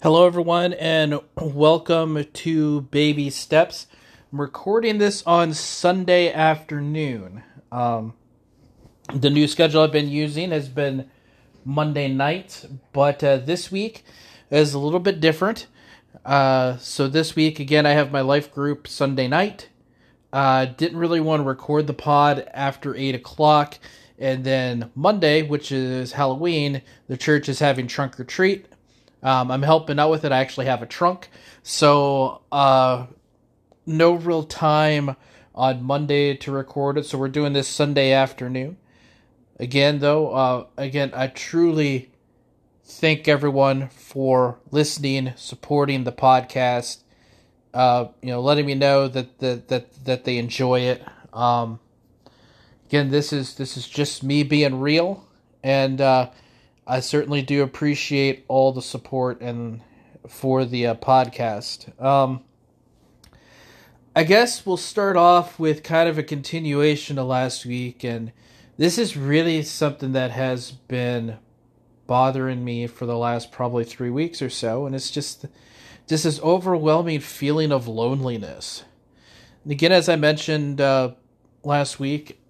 Hello, everyone, and welcome to Baby Steps. I'm recording this on Sunday afternoon. Um, the new schedule I've been using has been Monday night, but uh, this week is a little bit different. Uh, so this week, again, I have my life group Sunday night. Uh, didn't really want to record the pod after 8 o'clock. And then Monday, which is Halloween, the church is having trunk or treat. Um, I'm helping out with it. I actually have a trunk. So, uh, no real time on Monday to record it. So, we're doing this Sunday afternoon. Again, though, uh, again, I truly thank everyone for listening, supporting the podcast. Uh, you know, letting me know that that that, that they enjoy it. Um, again, this is this is just me being real, and uh, I certainly do appreciate all the support and for the uh, podcast. Um, I guess we'll start off with kind of a continuation of last week, and this is really something that has been bothering me for the last probably three weeks or so, and it's just just this overwhelming feeling of loneliness. And again, as I mentioned uh, last week,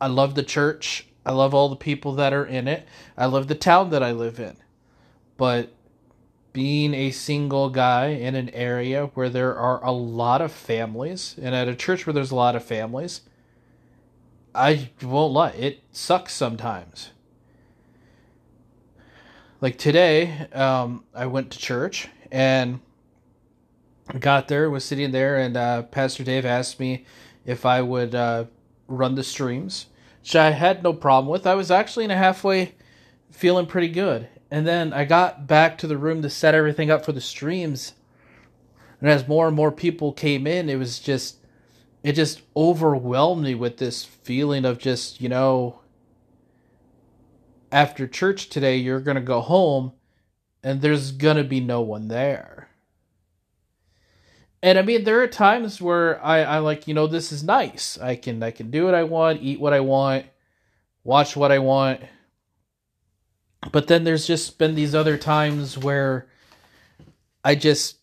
I love the church. I love all the people that are in it. I love the town that I live in. But being a single guy in an area where there are a lot of families, and at a church where there's a lot of families, I won't lie, it sucks sometimes. Like today, um, I went to church and got there, was sitting there, and uh, Pastor Dave asked me if I would uh, run the streams, which I had no problem with. I was actually in a halfway feeling pretty good. And then I got back to the room to set everything up for the streams. And as more and more people came in, it was just, it just overwhelmed me with this feeling of just, you know, after church today, you're going to go home and there's going to be no one there. And I mean, there are times where I, I like, you know, this is nice. I can, I can do what I want, eat what I want, watch what I want. But then there's just been these other times where I just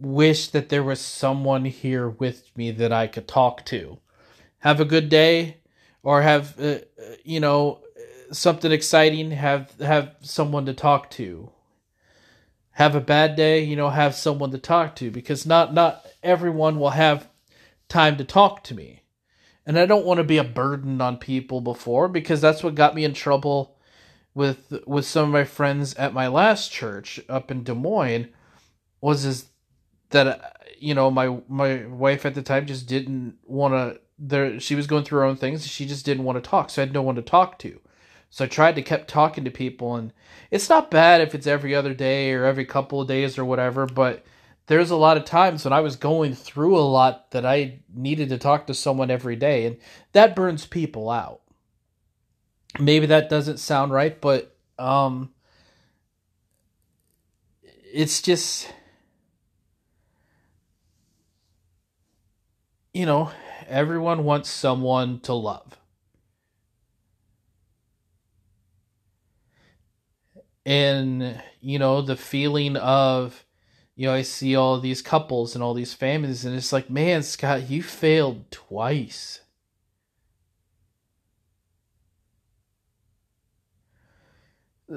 wish that there was someone here with me that I could talk to. Have a good day or have, uh, you know, something exciting, have have someone to talk to. Have a bad day, you know, have someone to talk to because not not everyone will have time to talk to me. And I don't want to be a burden on people before because that's what got me in trouble with with some of my friends at my last church up in Des Moines was is that you know my my wife at the time just didn't want to there she was going through her own things she just didn't want to talk so I had no one to talk to so I tried to keep talking to people, and it's not bad if it's every other day or every couple of days or whatever. But there's a lot of times when I was going through a lot that I needed to talk to someone every day, and that burns people out. Maybe that doesn't sound right, but um, it's just you know everyone wants someone to love and you know the feeling of you know i see all these couples and all these families and it's like man scott you failed twice.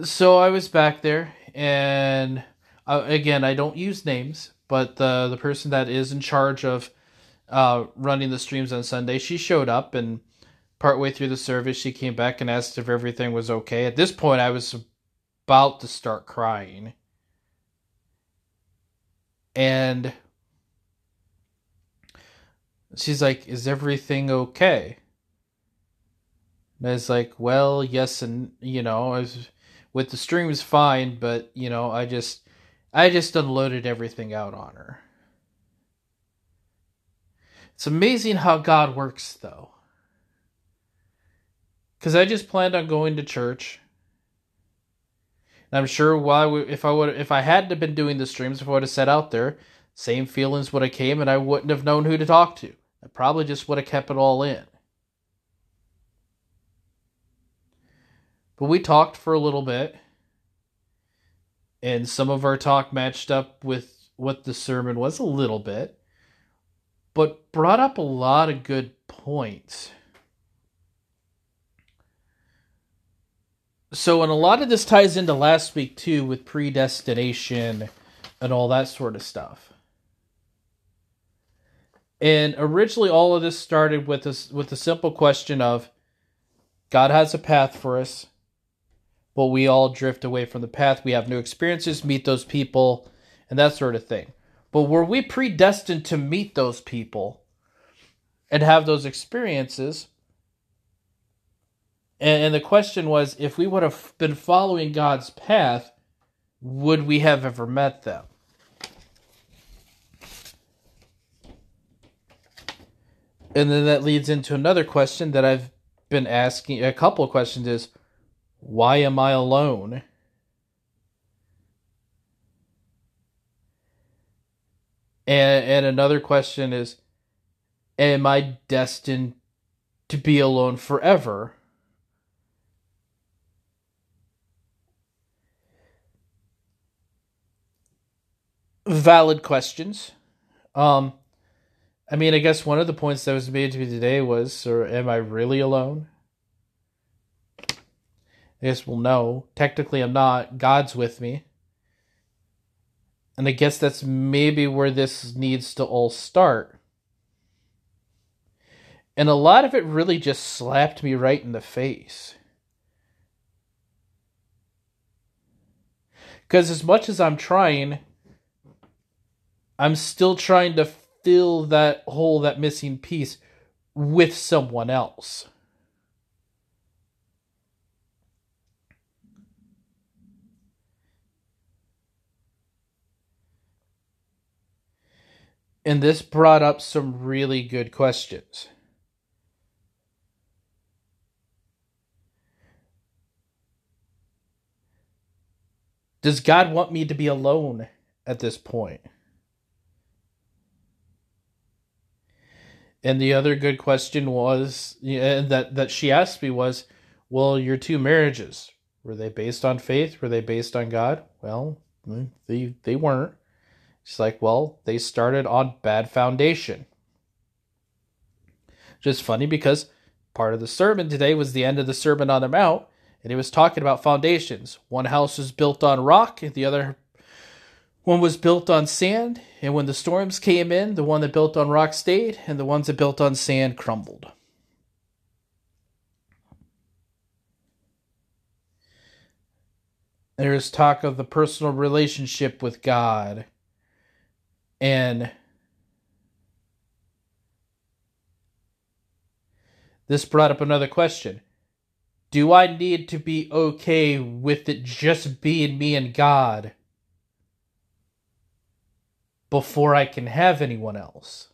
So i was back there and uh, again i don't use names but the the person that is in charge of uh, running the streams on sunday she showed up and partway through the service she came back and asked if everything was okay. At this point i was about to start crying. And she's like, Is everything okay? And I was like, Well, yes, and you know, I was with the streams fine, but you know, I just I just unloaded everything out on her. It's amazing how God works though. Cuz I just planned on going to church and I'm sure why if I would if I hadn't been doing the streams, if I would have set out there, same feelings would have came, and I wouldn't have known who to talk to. I probably just would have kept it all in. But we talked for a little bit, and some of our talk matched up with what the sermon was a little bit, but brought up a lot of good points. So, and a lot of this ties into last week too with predestination and all that sort of stuff. And originally, all of this started with this with the simple question of God has a path for us, but we all drift away from the path. We have new experiences, meet those people, and that sort of thing. But were we predestined to meet those people and have those experiences? And, and the question was if we would have been following God's path, would we have ever met them? And then that leads into another question that I've been asking a couple of questions is why am I alone? And and another question is am I destined to be alone forever? Valid questions. Um I mean, I guess one of the points that was made to me today was, or am I really alone? I guess, well, no. Technically, I'm not. God's with me. And I guess that's maybe where this needs to all start. And a lot of it really just slapped me right in the face. Because as much as I'm trying, I'm still trying to fill that hole, that missing piece with someone else. And this brought up some really good questions. Does God want me to be alone at this point? And the other good question was yeah, that that she asked me was, well, your two marriages were they based on faith? Were they based on God? Well, mm, they they weren't. She's like, well, they started on bad foundation. Just funny because part of the sermon today was the end of the Sermon on the Mount, and he was talking about foundations. One house was built on rock, and the other one was built on sand, and when the storms came in, the one that built on rock stayed, and the ones that built on sand crumbled. There is talk of the personal relationship with God. And this brought up another question. Do I need to be okay with it just being me and God? Before I can have anyone else.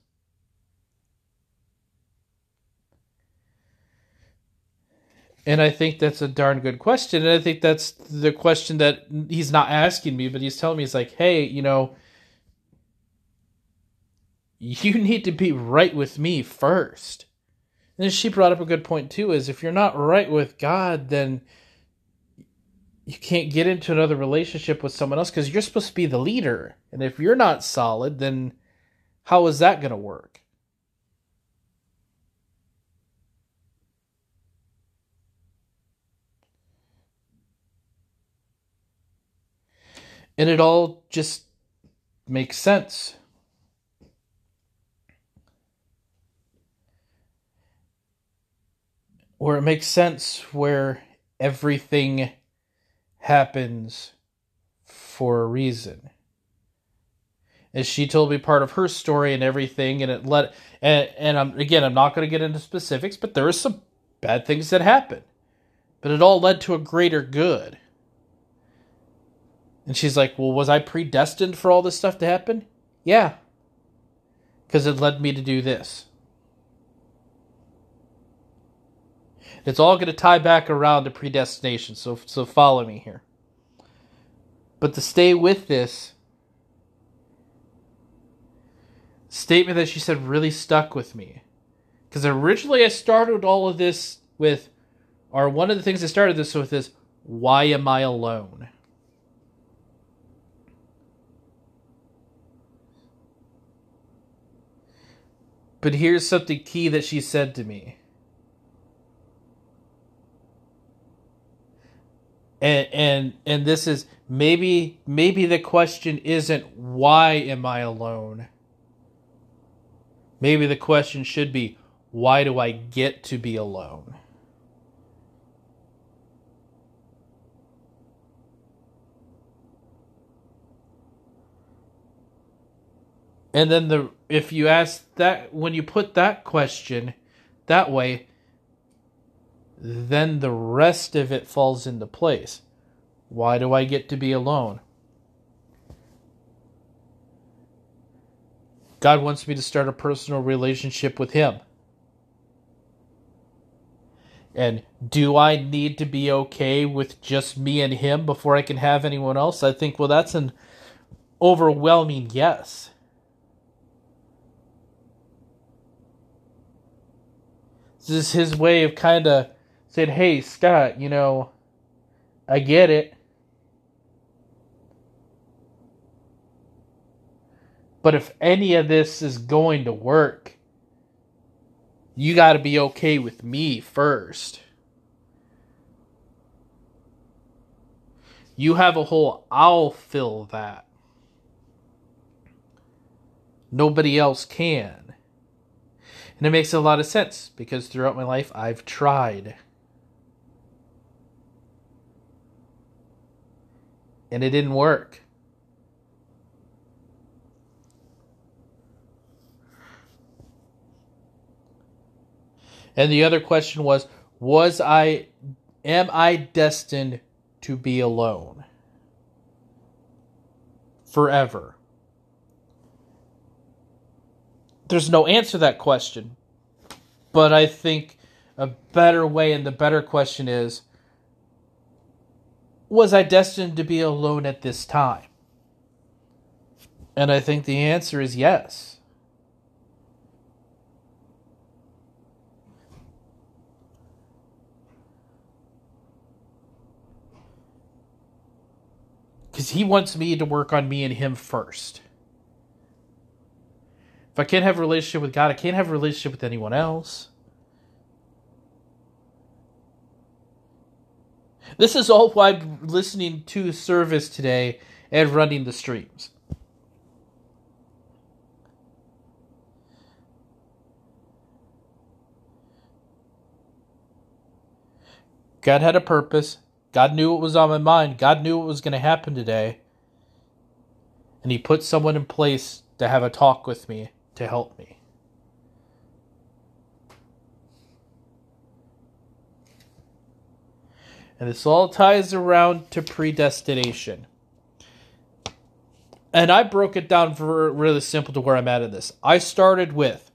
And I think that's a darn good question. And I think that's the question that he's not asking me, but he's telling me, he's like, hey, you know, you need to be right with me first. And she brought up a good point, too, is if you're not right with God, then you can't get into another relationship with someone else because you're supposed to be the leader. And if you're not solid, then how is that going to work? And it all just makes sense. Or it makes sense where everything happens for a reason. As she told me part of her story and everything, and it let and and I'm again I'm not going to get into specifics, but there are some bad things that happen. but it all led to a greater good. And she's like, "Well, was I predestined for all this stuff to happen?" Yeah, because it led me to do this. It's all going to tie back around to predestination. So, so follow me here. But to stay with this statement that she said really stuck with me. Because originally I started all of this with, or one of the things I started this with is, why am I alone? But here's something key that she said to me. And and and this is maybe maybe the question isn't why am I alone? Maybe the question should be why do I get to be alone? And then the if you ask that when you put that question that way, then the rest of it falls into place. Why do I get to be alone? God wants me to start a personal relationship with Him. And do I need to be okay with just me and Him before I can have anyone else? I think, well, that's an overwhelming yes. This is his way of kind of saying, hey, Scott, you know, I get it. But if any of this is going to work, you got to be okay with me first. You have a hole, I'll fill that. Nobody else can. And it makes a lot of sense because throughout my life I've tried. And it didn't work. And the other question was was I am I destined to be alone forever? there's no answer to that question. But I think a better way and the better question is Was I destined to be alone at this time? And I think the answer is yes. Because he wants me to work on me and him first. If I can't have a relationship with God, I can't have a relationship with anyone else. This is all why listening to service today and running the streams. God had a purpose. God knew what was on my mind. God knew what was going to happen today. And He put someone in place to have a talk with me to help me. And this all ties around to predestination. And I broke it down for really simple to where I'm at in this. I started with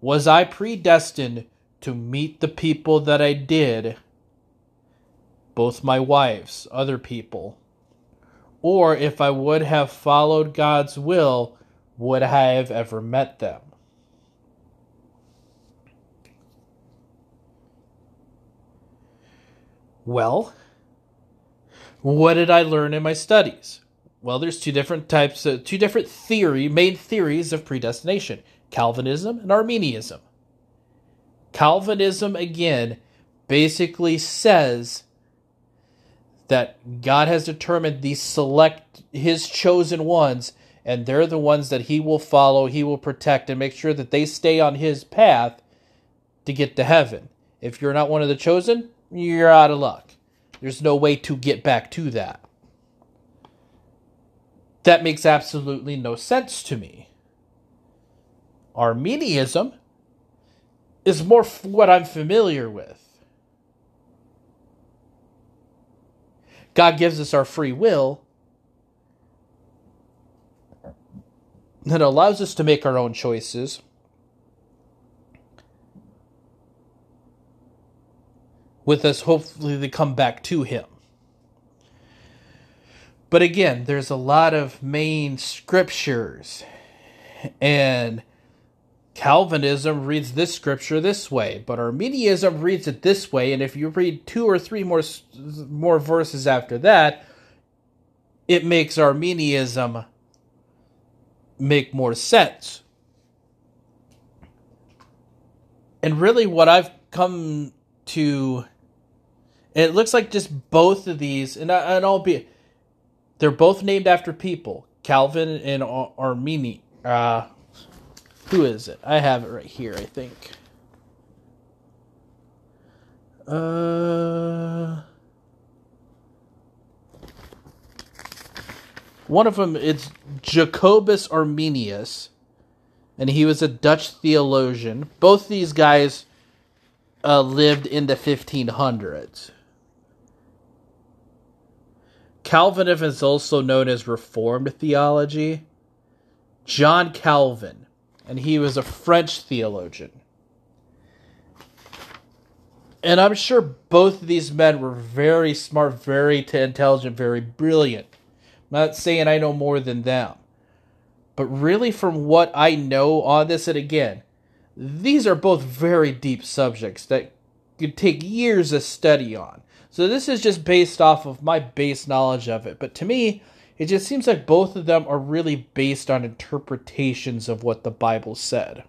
Was I predestined to meet the people that I did? Both my wives, other people. Or if I would have followed God's will, would I have ever met them? Well, what did I learn in my studies? Well, there's two different types of two different theory, main theories of predestination: Calvinism and Arminianism. Calvinism again basically says that God has determined these select his chosen ones and they're the ones that he will follow, he will protect, and make sure that they stay on his path to get to heaven. If you're not one of the chosen, you're out of luck. There's no way to get back to that. That makes absolutely no sense to me. Arminianism is more what I'm familiar with. God gives us our free will, that allows us to make our own choices. With us, hopefully, to come back to Him. But again, there's a lot of main scriptures, and Calvinism reads this scripture this way, but Arminianism reads it this way. And if you read two or three more more verses after that, it makes Arminianism make more sense. And really, what I've come to, it looks like just both of these, and, I, and I'll be, they're both named after people Calvin and Ar- Armini. Uh, who is it? I have it right here, I think. Uh, one of them it's Jacobus Arminius, and he was a Dutch theologian. Both these guys uh, lived in the 1500s. Calvinism is also known as Reformed theology. John Calvin, and he was a French theologian. And I'm sure both of these men were very smart, very intelligent, very brilliant. I'm not saying I know more than them. But really, from what I know on this, and again, these are both very deep subjects that could take years of study on. So this is just based off of my base knowledge of it. But to me, it just seems like both of them are really based on interpretations of what the Bible said.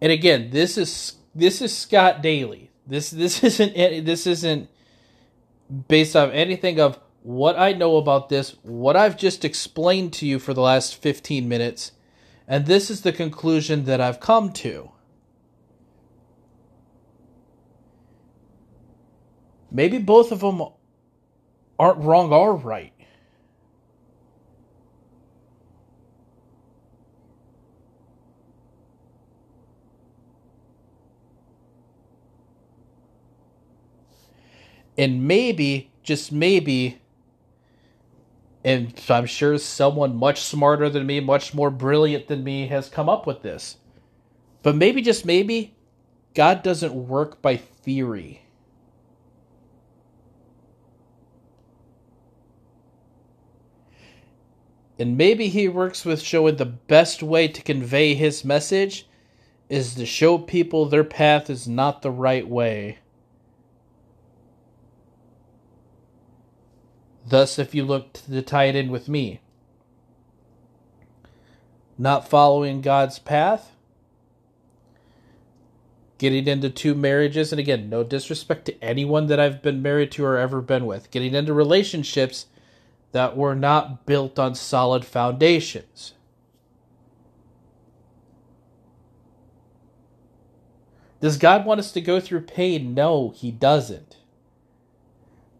And again, this is this is Scott Daly. This this isn't this isn't based off anything of what I know about this, what I've just explained to you for the last 15 minutes, and this is the conclusion that I've come to. Maybe both of them aren't wrong or right. And maybe, just maybe, and I'm sure someone much smarter than me, much more brilliant than me has come up with this. But maybe, just maybe, God doesn't work by theory. And maybe he works with showing the best way to convey his message is to show people their path is not the right way. Thus, if you look to tie it in with me, not following God's path, getting into two marriages, and again, no disrespect to anyone that I've been married to or ever been with, getting into relationships that were not built on solid foundations. Does God want us to go through pain? No, He doesn't.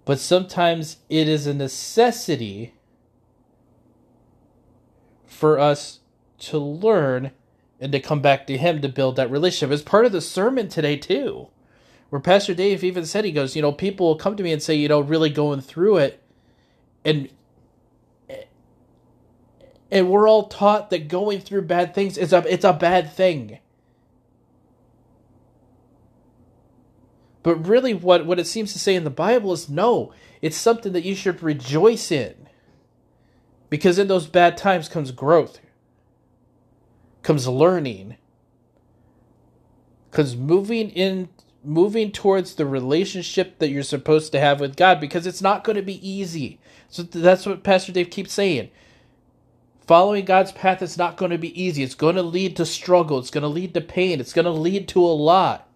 But sometimes it is a necessity for us to learn and to come back to Him to build that relationship. It's part of the sermon today, too, where Pastor Dave even said, he goes, You know, people will come to me and say, You know, really going through it. And and we're all taught that going through bad things is a it's a bad thing. But really, what, what it seems to say in the Bible is no, it's something that you should rejoice in. Because in those bad times comes growth, comes learning, comes moving in moving towards the relationship that you're supposed to have with God because it's not going to be easy. So that's what Pastor Dave keeps saying. Following God's path is not going to be easy. It's going to lead to struggle. It's going to lead to pain. It's going to lead to a lot.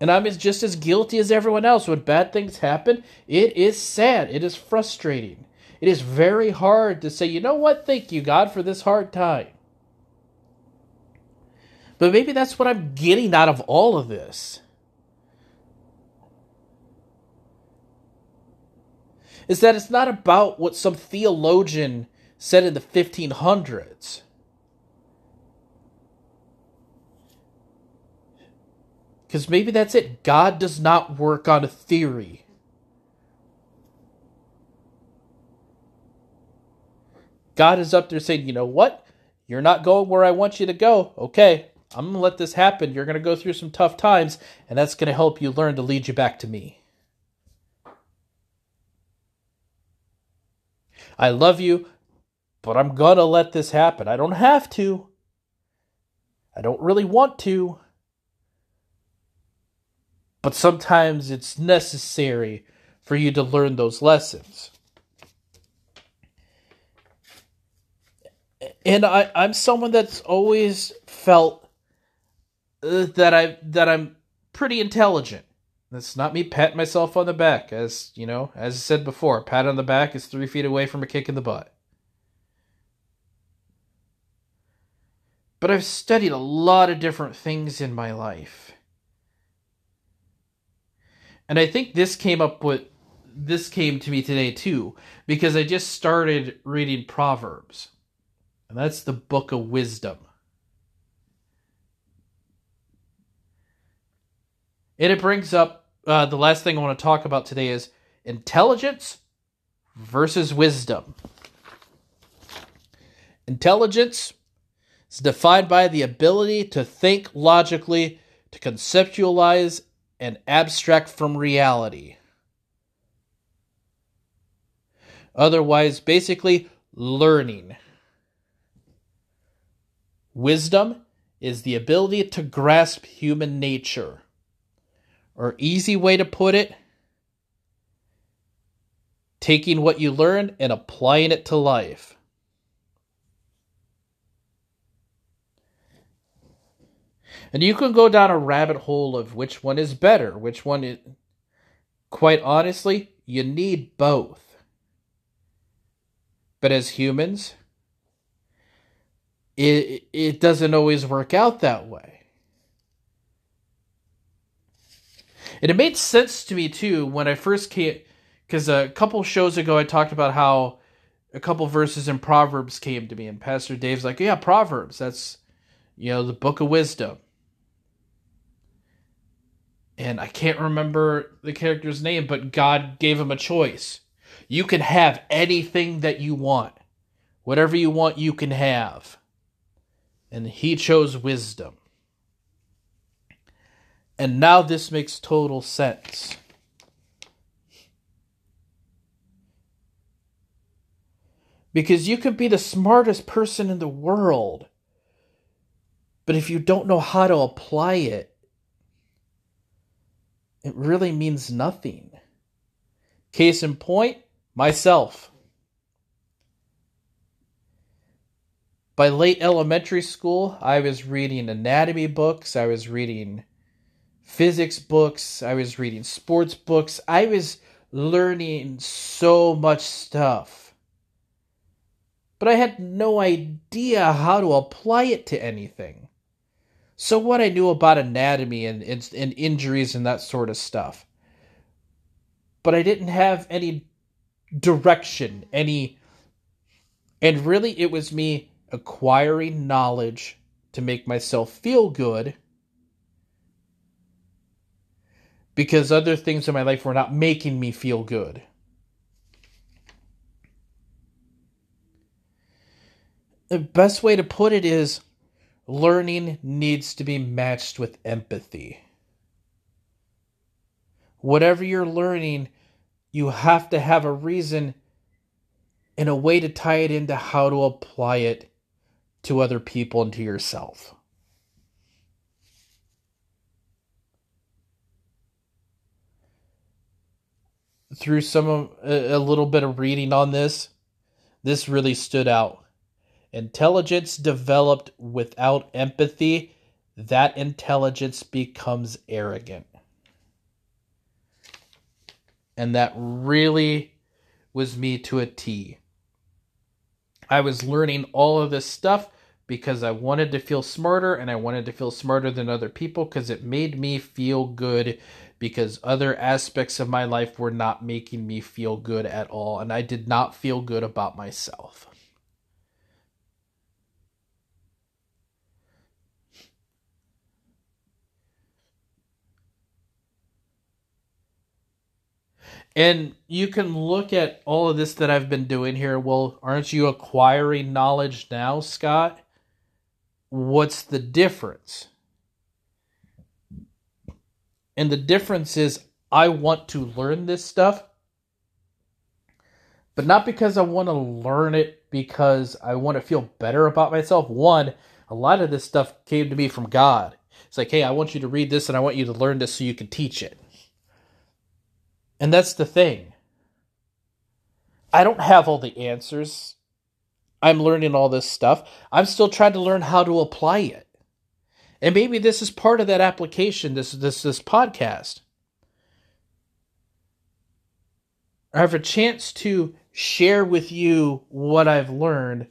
And I'm just as guilty as everyone else. When bad things happen, it is sad. It is frustrating. It is very hard to say, you know what? Thank you, God, for this hard time. But maybe that's what I'm getting out of all of this. Is that it's not about what some theologian said in the 1500s. Because maybe that's it. God does not work on a theory. God is up there saying, you know what? You're not going where I want you to go. Okay, I'm going to let this happen. You're going to go through some tough times, and that's going to help you learn to lead you back to me. I love you, but I'm gonna let this happen. I don't have to. I don't really want to. But sometimes it's necessary for you to learn those lessons. And I, I'm someone that's always felt uh, that I that I'm pretty intelligent. That's not me patting myself on the back, as you know, as I said before, pat on the back is three feet away from a kick in the butt. But I've studied a lot of different things in my life. And I think this came up with this came to me today too, because I just started reading Proverbs. And that's the book of wisdom. And it brings up uh, the last thing I want to talk about today is intelligence versus wisdom. Intelligence is defined by the ability to think logically, to conceptualize, and abstract from reality. Otherwise, basically, learning. Wisdom is the ability to grasp human nature. Or, easy way to put it, taking what you learn and applying it to life. And you can go down a rabbit hole of which one is better, which one is. Quite honestly, you need both. But as humans, it, it doesn't always work out that way. And it made sense to me too when I first came, because a couple shows ago I talked about how a couple verses in Proverbs came to me, and Pastor Dave's like, "Yeah, Proverbs. That's you know the book of wisdom." and I can't remember the character's name, but God gave him a choice. You can have anything that you want. Whatever you want, you can have. And he chose wisdom. And now this makes total sense. Because you could be the smartest person in the world, but if you don't know how to apply it, it really means nothing. Case in point, myself. By late elementary school, I was reading anatomy books, I was reading physics books, I was reading sports books, I was learning so much stuff. But I had no idea how to apply it to anything. So what I knew about anatomy and, and, and injuries and that sort of stuff. But I didn't have any direction, any and really it was me acquiring knowledge to make myself feel good because other things in my life were not making me feel good. The best way to put it is learning needs to be matched with empathy. Whatever you're learning, you have to have a reason and a way to tie it into how to apply it to other people and to yourself. Through some of a little bit of reading on this, this really stood out Intelligence developed without empathy, that intelligence becomes arrogant. And that really was me to a T. I was learning all of this stuff because I wanted to feel smarter and I wanted to feel smarter than other people because it made me feel good because other aspects of my life were not making me feel good at all and I did not feel good about myself. And you can look at all of this that I've been doing here. Well, aren't you acquiring knowledge now, Scott? What's the difference? And the difference is I want to learn this stuff, but not because I want to learn it because I want to feel better about myself. One, a lot of this stuff came to me from God. It's like, hey, I want you to read this and I want you to learn this so you can teach it. And that's the thing. I don't have all the answers. I'm learning all this stuff, I'm still trying to learn how to apply it. And maybe this is part of that application, this this this podcast. I have a chance to share with you what I've learned,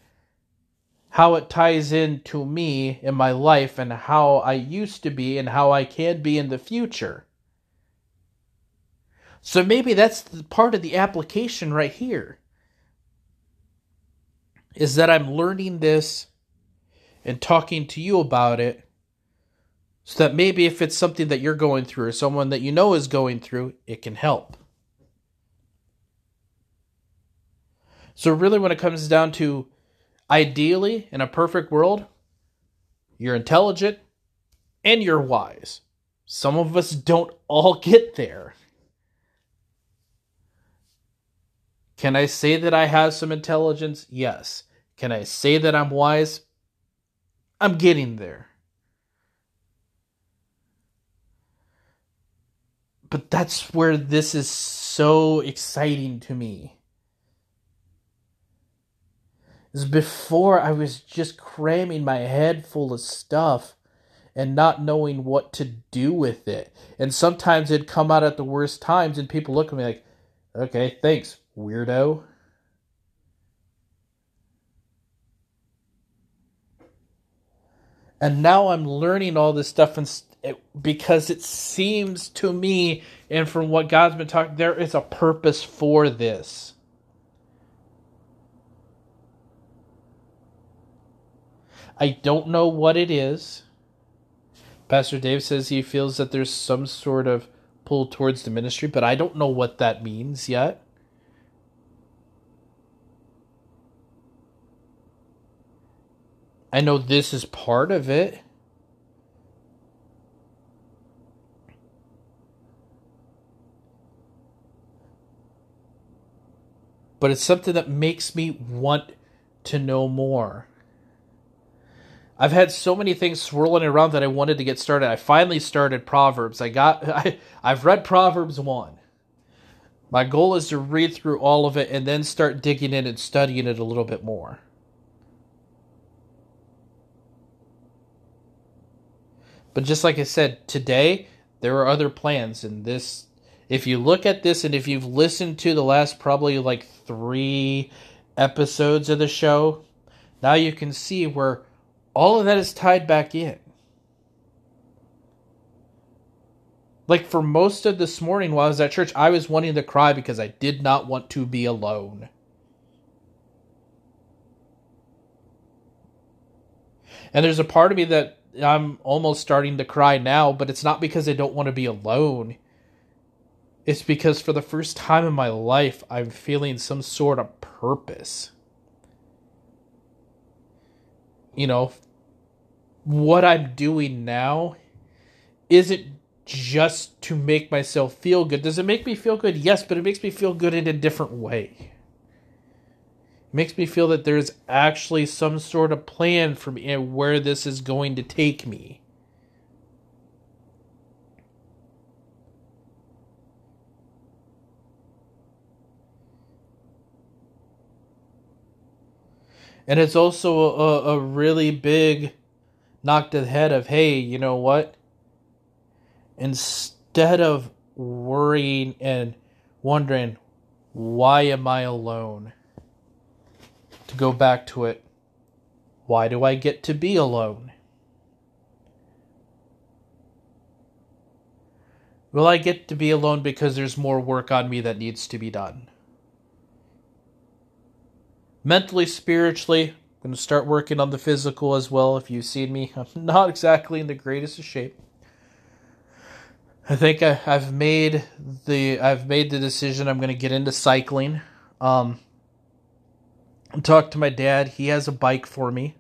how it ties into me in my life, and how I used to be and how I can be in the future. So maybe that's part of the application right here. Is that I'm learning this and talking to you about it so that maybe if it's something that you're going through or someone that you know is going through, it can help. So, really, when it comes down to ideally, in a perfect world, you're intelligent and you're wise. Some of us don't all get there. Can I say that I have some intelligence? Yes. Can I say that I'm wise? I'm getting there. But that's where this is so exciting to me. Is before I was just cramming my head full of stuff and not knowing what to do with it. And sometimes it'd come out at the worst times, and people look at me like, okay, thanks, weirdo. And now I'm learning all this stuff and it, because it seems to me and from what God's been talking there is a purpose for this. I don't know what it is. Pastor Dave says he feels that there's some sort of pull towards the ministry, but I don't know what that means yet. I know this is part of it. But it's something that makes me want to know more. I've had so many things swirling around that I wanted to get started. I finally started Proverbs. I got I, I've read Proverbs 1. My goal is to read through all of it and then start digging in and studying it a little bit more. But just like I said, today there are other plans and this if you look at this and if you've listened to the last probably like 3 episodes of the show, now you can see where all of that is tied back in. Like for most of this morning while I was at church, I was wanting to cry because I did not want to be alone. And there's a part of me that I'm almost starting to cry now, but it's not because I don't want to be alone. It's because for the first time in my life, I'm feeling some sort of purpose. You know, what I'm doing now isn't just to make myself feel good. Does it make me feel good? Yes, but it makes me feel good in a different way It makes me feel that there's actually some sort of plan for me and where this is going to take me. And it's also a, a really big knock to the head of, hey, you know what? Instead of worrying and wondering, why am I alone? to go back to it, why do I get to be alone? Will I get to be alone because there's more work on me that needs to be done? Mentally, spiritually, I'm going to start working on the physical as well. If you've seen me, I'm not exactly in the greatest of shape. I think I, have made the I've made the decision. I'm going to get into cycling. Um, talked to my dad. He has a bike for me.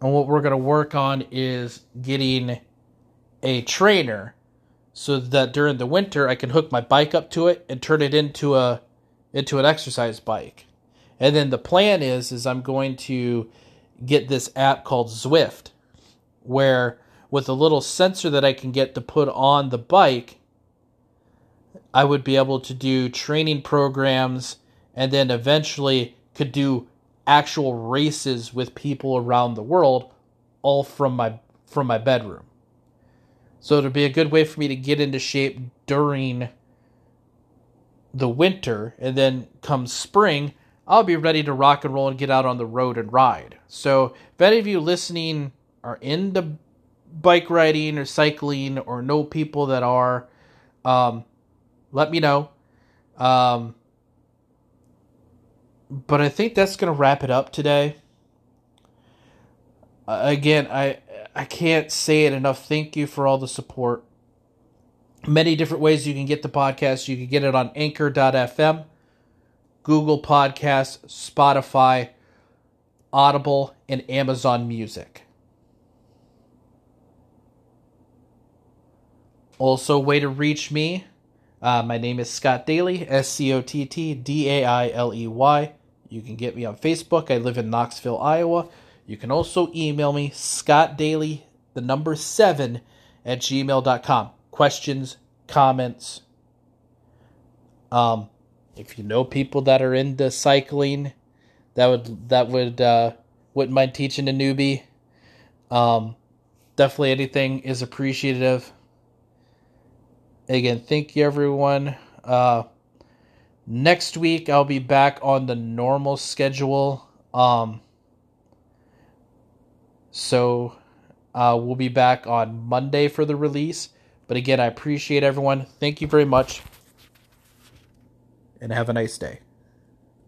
And what we're going to work on is getting a trainer so that during the winter I can hook my bike up to it and turn it into a into an exercise bike. And then the plan is is I'm going to get this app called Zwift where with a little sensor that I can get to put on the bike I would be able to do training programs and then eventually could do actual races with people around the world all from my from my bedroom. So it'll be a good way for me to get into shape during the winter and then come spring I'll be ready to rock and roll and get out on the road and ride. So if any of you listening are into bike riding or cycling or know people that are, um, let me know. Um, but I think that's going to wrap it up today. Uh, again, I I can't say it enough. Thank you for all the support. Many different ways you can get the podcast. You can get it on anchor.fm, Google Podcasts, Spotify, Audible, and Amazon Music. Also, way to reach me. Uh, my name is Scott Dailey, S C O T T D A I L E Y. You can get me on Facebook. I live in Knoxville, Iowa. You can also email me, Scott Dailey, the number seven, at gmail.com. Questions, comments. Um, if you know people that are into cycling, that would that would uh, wouldn't mind teaching a newbie. Um, definitely anything is appreciative. Again, thank you everyone. Uh, next week I'll be back on the normal schedule. Um, so uh, we'll be back on Monday for the release. But again, I appreciate everyone. Thank you very much. And have a nice day.